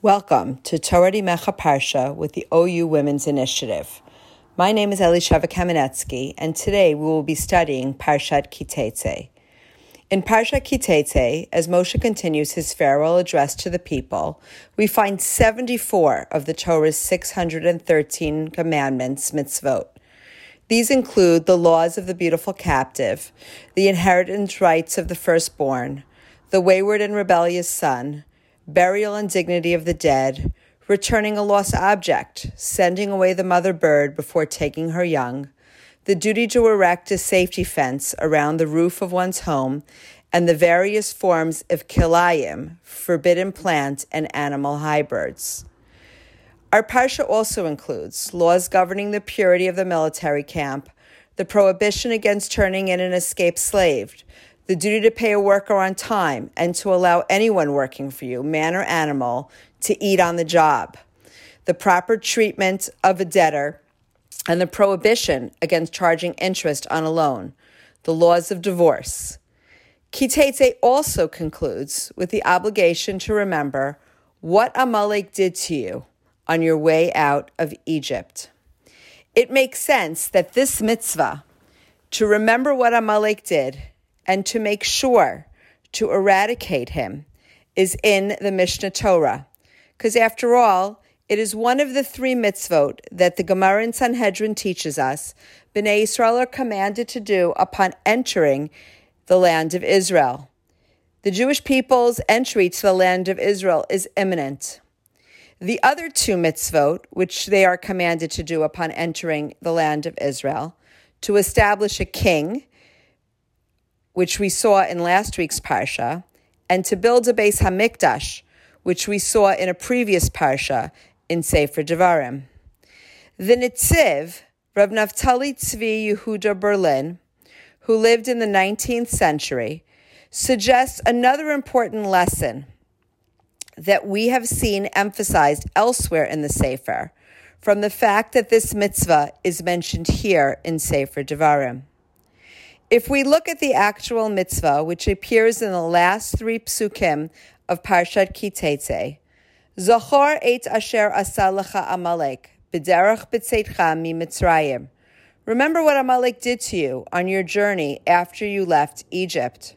Welcome to Torat Imecha Parsha with the OU Women's Initiative. My name is Elisheva Kamenetsky, and today we will be studying Parshat Ki Teitzei. In Parshat Ki Teitzei, as Moshe continues his farewell address to the people, we find 74 of the Torah's 613 commandments, mitzvot. These include the laws of the beautiful captive, the inheritance rights of the firstborn, the wayward and rebellious son, burial and dignity of the dead, returning a lost object, sending away the mother bird before taking her young, the duty to erect a safety fence around the roof of one's home, and the various forms of kilayim, forbidden plant and animal hybrids. Our parsha also includes laws governing the purity of the military camp, the prohibition against turning in an escaped slave, the duty to pay a worker on time and to allow anyone working for you, man or animal, to eat on the job, the proper treatment of a debtor, and the prohibition against charging interest on a loan, the laws of divorce. Ki Teitzei also concludes with the obligation to remember what Amalek did to you on your way out of Egypt. It makes sense that this mitzvah, to remember what Amalek did, and to make sure to eradicate him is in the Mishneh Torah. Because after all, it is one of the three mitzvot that the Gemara in Sanhedrin teaches us Bnei Israel are commanded to do upon entering the land of Israel. The Jewish people's entry to the land of Israel is imminent. The other two mitzvot, which they are commanded to do upon entering the land of Israel, to establish a king which we saw in last week's parsha, and to build a Beit Hamikdash, which we saw in a previous parsha in Sefer Devarim. The Netziv, Rav Naftali Tzvi Yehuda Berlin, who lived in the 19th century, suggests another important lesson that we have seen emphasized elsewhere in the Sefer from the fact that this mitzvah is mentioned here in Sefer Devarim. If we look at the actual mitzvah, which appears in the last three psukim of Parshat Ki Teitzei, Zachor et asher asalacha Amalek, b'derech b'tzeitcha mi Mitzrayim. Remember what Amalek did to you on your journey after you left Egypt.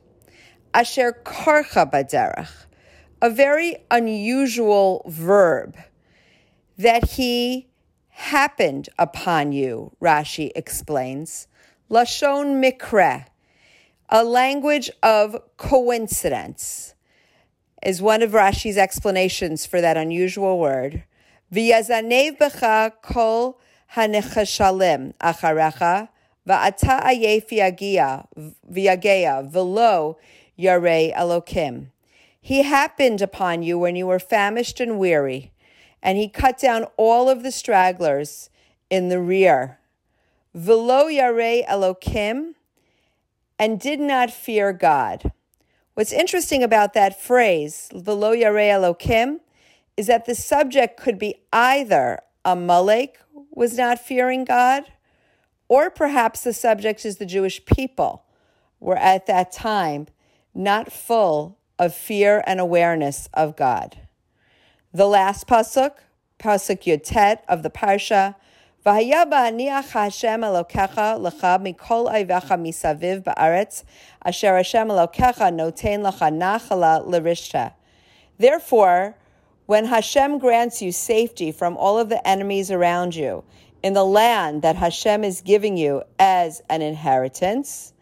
Asher karcha b'derech, a very unusual verb that he happened upon you, Rashi explains. Lashon Mikra, a language of coincidence, is one of Rashi's explanations for that unusual word. V'yazanev b'cha kol hanechashalim acharecha va'ata ayef v'yageya v'lo yarei elokim. He happened upon you when you were famished and weary, and he cut down all of the stragglers in the rear. Velo Yare Elokim, and did not fear God. What's interesting about that phrase, Velo Yare Elokim, is that the subject could be either Amalek was not fearing God, or perhaps the subject is the Jewish people were at that time not full of fear and awareness of God. The last pasuk, pasuk Yud Tet of the parsha, והיה בהניח השם אלוקיך לך מכל אויביך מסביב בארץ, אשר השם אלוקיך נותן לך נחלה לרשתה. Therefore, when Hashem grants you safety from all of the enemies around you in the land that Hashem is giving you as an inheritance,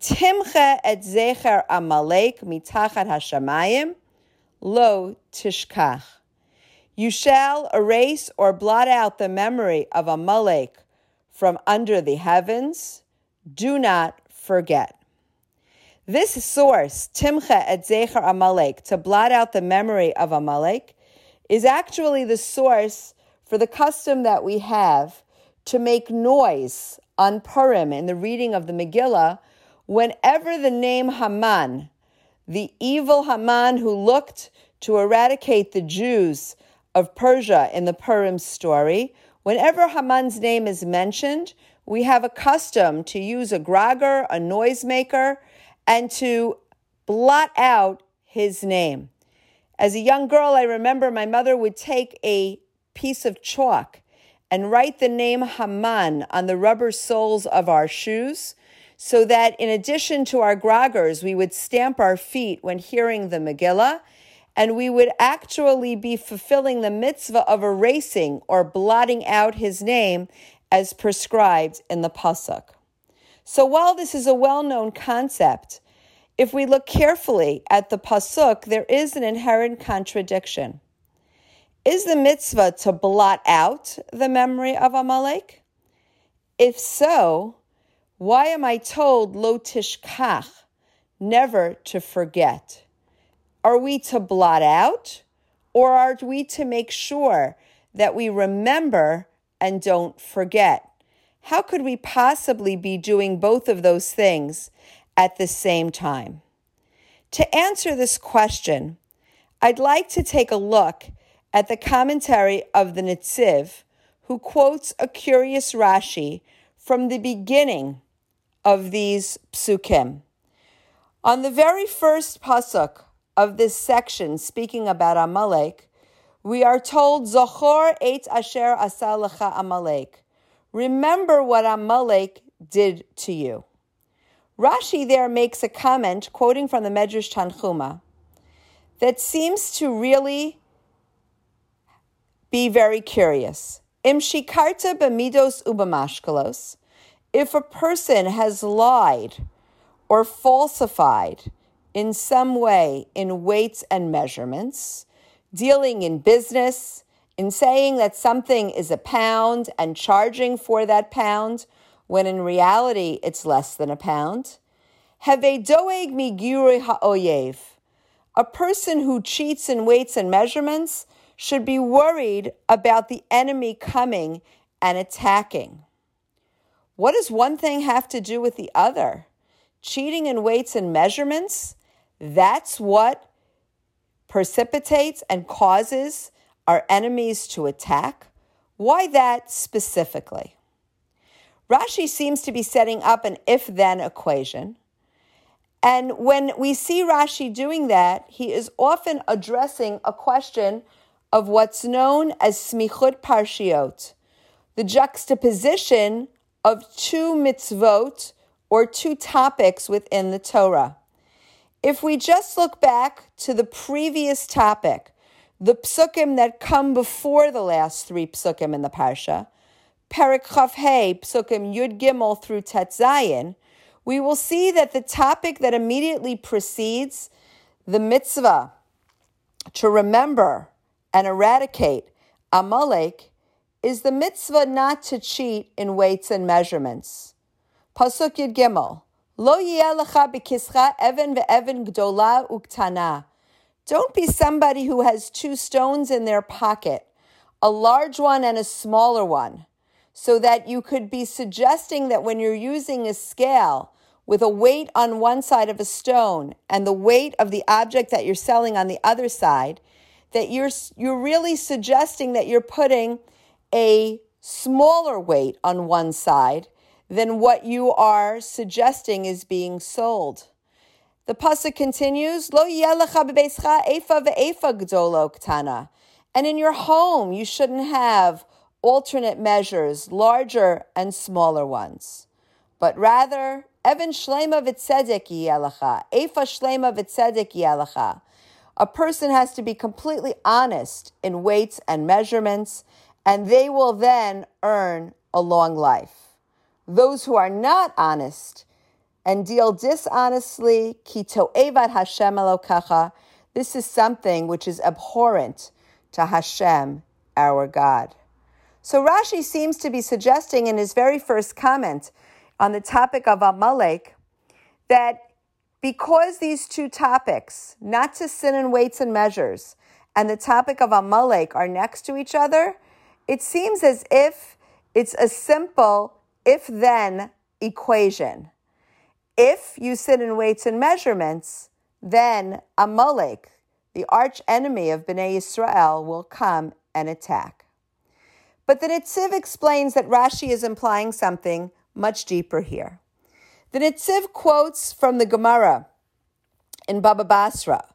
timche et zecher amalek mitachat hashamayim lo tishkach. You shall erase or blot out the memory of Amalek from under the heavens. Do not forget. This source, Timcha et Zecher Amalek, to blot out the memory of Amalek, is actually the source for the custom that we have to make noise on Purim in the reading of the Megillah whenever the name Haman, the evil Haman who looked to eradicate the Jews of Persia in the Purim story, whenever Haman's name is mentioned, we have a custom to use a grogger, a noisemaker, and to blot out his name. As a young girl, I remember my mother would take a piece of chalk and write the name Haman on the rubber soles of our shoes so that in addition to our groggers, we would stamp our feet when hearing the Megillah, and we would actually be fulfilling the mitzvah of erasing or blotting out his name as prescribed in the Pasuk. So while this is a well known concept, if we look carefully at the Pasuk, there is an inherent contradiction. Is the mitzvah to blot out the memory of Amalek? If so, why am I told lo tishkach, never to forget? Are we to blot out or are we to make sure that we remember and don't forget? How could we possibly be doing both of those things at the same time? To answer this question, I'd like to take a look at the commentary of the Netziv, who quotes a curious Rashi from the beginning of these psukim. On the very first pasuk of this section, speaking about Amalek, we are told, Zochor et asher asalacha Amalek. Remember what Amalek did to you. Rashi there makes a comment, quoting from the Medrash Tanchuma, that seems to really be very curious. Im shikarta b'midos ubamashkalos, if a person has lied or falsified in some way in weights and measurements, dealing in business, in saying that something is a pound and charging for that pound, when in reality it's less than a pound. Have doeg miguri ha'oyev. A person who cheats in weights and measurements should be worried about the enemy coming and attacking. What does one thing have to do with the other? Cheating in weights and measurements? That's what precipitates and causes our enemies to attack? Why that specifically? Rashi seems to be setting up an if then equation. And when we see Rashi doing that, he is often addressing a question of what's known as smichut parshiot, the juxtaposition of two mitzvot or two topics within the Torah. If we just look back to the previous topic, the psukim that come before the last three psukim in the parsha, Perek Chaf Hey, psukim Yud Gimel through Tet Zayin, we will see that the topic that immediately precedes the mitzvah to remember and eradicate Amalek is the mitzvah not to cheat in weights and measurements. Pasuk Yud Gimel. Don't be somebody who has two stones in their pocket, a large one and a smaller one, so that you could be suggesting that when you're using a scale with a weight on one side of a stone and the weight of the object that you're selling on the other side, that you're, you're really suggesting that you're putting a smaller weight on one side than what you are suggesting is being sold. The pasuk continues, Lo efa And in your home, you shouldn't have alternate measures, larger and smaller ones, but rather, Evan shlema v'tzedek yalacha, efa shlema v'tzedek yalacha. A person has to be completely honest in weights and measurements, and they will then earn a long life. Those who are not honest and deal dishonestly, Hashem this is something which is abhorrent to Hashem, our God. So Rashi seems to be suggesting in his very first comment on the topic of Amalek that because these two topics, not to sin in weights and measures, and the topic of Amalek are next to each other, it seems as if it's a simple if then equation. If you sin in weights and measurements, then Amalek, the arch enemy of Bnei Israel, will come and attack. But the Netziv explains that Rashi is implying something much deeper here. The Netziv quotes from the Gemara in Baba Basra,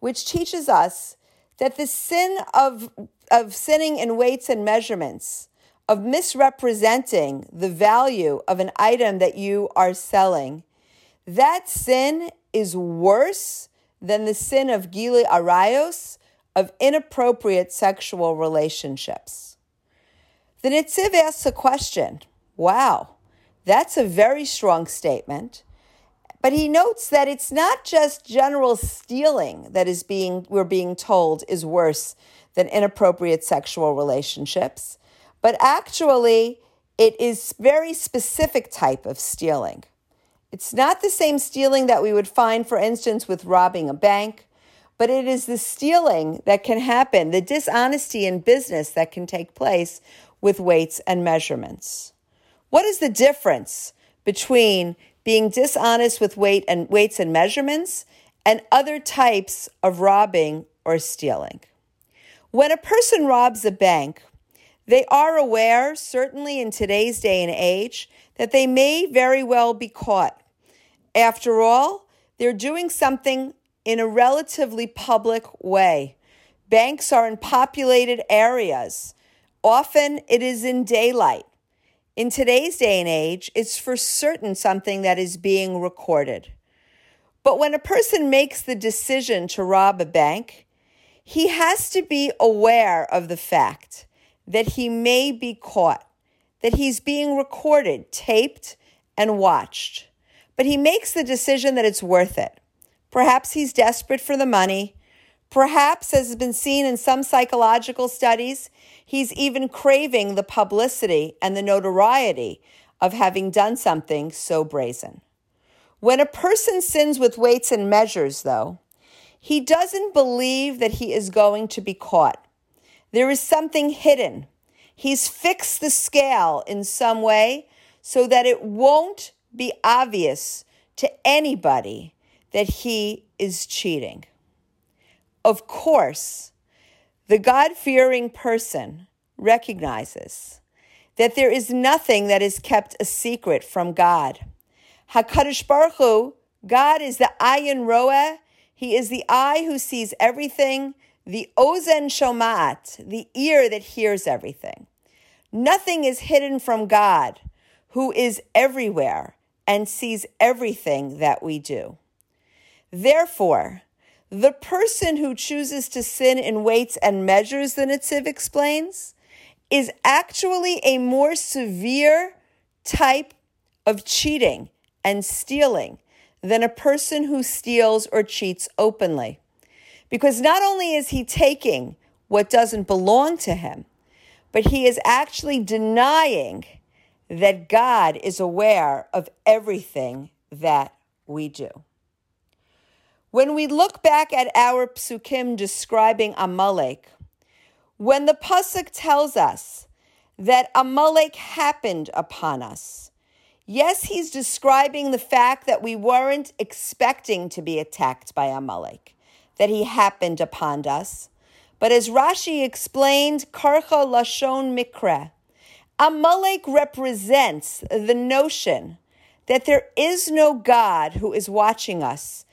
which teaches us that the sin of, of sinning in weights and measurements, of misrepresenting the value of an item that you are selling, that sin is worse than the sin of gilui arayos, of inappropriate sexual relationships. The Netziv asks a question. Wow, that's a very strong statement. But he notes that it's not just general stealing that is being we're being told is worse than inappropriate sexual relationships, but actually it is very specific type of stealing. It's not the same stealing that we would find, for instance, with robbing a bank, but it is the stealing that can happen, the dishonesty in business that can take place with weights and measurements. What is the difference between being dishonest with weight and weights and measurements, and other types of robbing or stealing. When a person robs a bank, they are aware, certainly in today's day and age, that they may very well be caught. After all, they're doing something in a relatively public way. Banks are in populated areas. Often it is in daylight. In today's day and age, it's for certain something that is being recorded. But when a person makes the decision to rob a bank, he has to be aware of the fact that he may be caught, that he's being recorded, taped, and watched. But he makes the decision that it's worth it. Perhaps he's desperate for the money. Perhaps, as has been seen in some psychological studies, He's even craving the publicity and the notoriety of having done something so brazen. When a person sins with weights and measures, though, he doesn't believe that he is going to be caught. There is something hidden. He's fixed the scale in some way so that it won't be obvious to anybody that he is cheating. Of course, the God fearing person recognizes that there is nothing that is kept a secret from God. HaKadosh Baruch Hu, God is the ayin roeh. He is the eye who sees everything, the ozen shomat, the ear that hears everything. Nothing is hidden from God, who is everywhere and sees everything that we do. Therefore, the person who chooses to sin in weights and measures, the Netziv explains, is actually a more severe type of cheating and stealing than a person who steals or cheats openly. Because not only is he taking what doesn't belong to him, but he is actually denying that God is aware of everything that we do. When we look back at our psukim describing Amalek, when the pasuk tells us that Amalek happened upon us, yes, he's describing the fact that we weren't expecting to be attacked by Amalek, that he happened upon us. But as Rashi explained, Karcha Lashon Mikra, Amalek represents the notion that there is no God who is watching us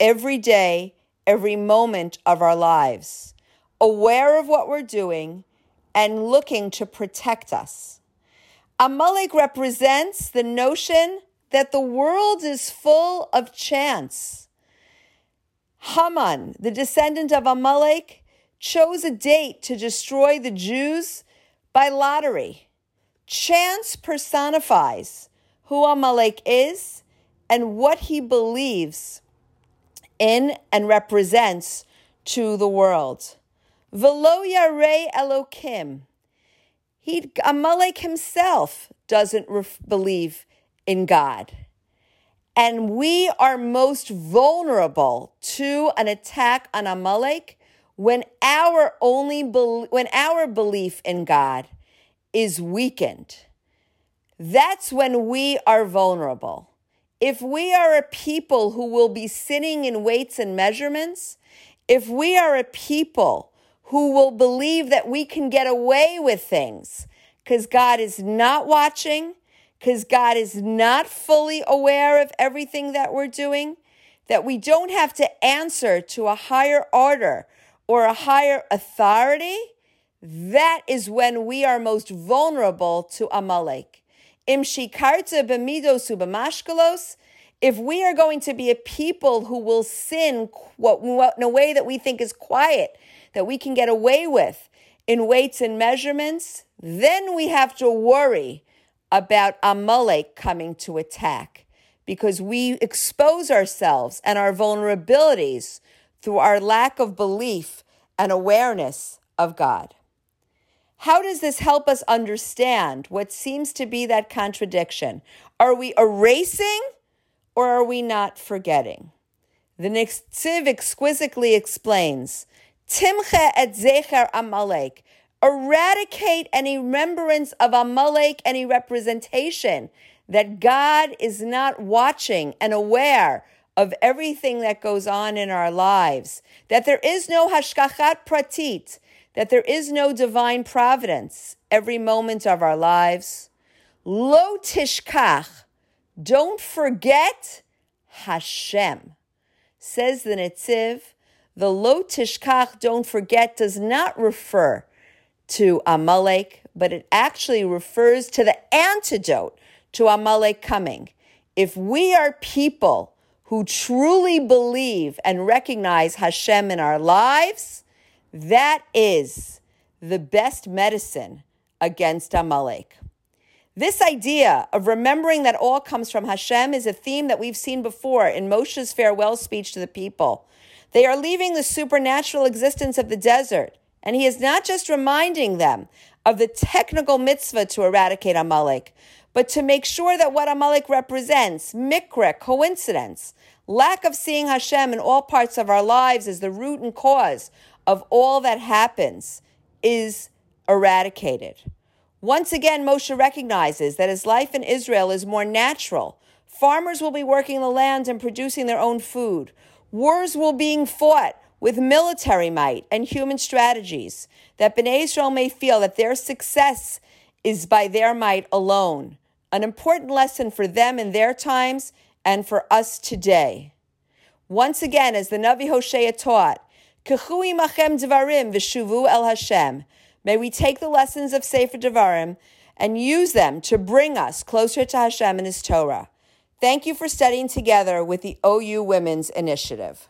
every day, every moment of our lives, aware of what we're doing and looking to protect us. Amalek represents the notion that the world is full of chance. Haman, the descendant of Amalek, chose a date to destroy the Jews by lottery. Chance personifies who Amalek is and what he believes in and represents to the world. Velo Yarei Elokim. He, Amalek himself doesn't ref- believe in God. And we are most vulnerable to an attack on Amalek when our only be- when our belief in God is weakened. That's when we are vulnerable. If we are a people who will be sinning in weights and measurements, if we are a people who will believe that we can get away with things because God is not watching, because God is not fully aware of everything that we're doing, that we don't have to answer to a higher order or a higher authority, that is when we are most vulnerable to Amalek. Im shikarta b'midos if we are going to be a people who will sin in a way that we think is quiet, that we can get away with in weights and measurements, then we have to worry about Amalek coming to attack because we expose ourselves and our vulnerabilities through our lack of belief and awareness of God. How does this help us understand what seems to be that contradiction? Are we erasing or are we not forgetting? The next Netziv exquisitely explains, Timche et zecher Amalek, eradicate any remembrance of Amalek, any representation that God is not watching and aware of everything that goes on in our lives, that there is no hashgachat pratit, that there is no divine providence every moment of our lives. Lo tishkach, don't forget Hashem. Says the Netziv, the lo tishkach, don't forget, does not refer to Amalek, but it actually refers to the antidote to Amalek coming. If we are people who truly believe and recognize Hashem in our lives, that is the best medicine against Amalek. This idea of remembering that all comes from Hashem is a theme that we've seen before in Moshe's farewell speech to the people. They are leaving the supernatural existence of the desert, and he is not just reminding them of the technical mitzvah to eradicate Amalek, but to make sure that what Amalek represents, mikra, coincidence, lack of seeing Hashem in all parts of our lives as the root and cause of all that happens is eradicated. Once again, Moshe recognizes that his life in Israel is more natural. Farmers will be working the land and producing their own food. Wars will be fought with military might and human strategies, that Bnei Israel may feel that their success is by their might alone. An important lesson for them in their times and for us today. Once again, as the Navi Hosea taught, Kechui machem dvarim v'shuvu el Hashem. May we take the lessons of Sefer Devarim and use them to bring us closer to Hashem and His Torah. Thank you for studying together with the OU Women's Initiative.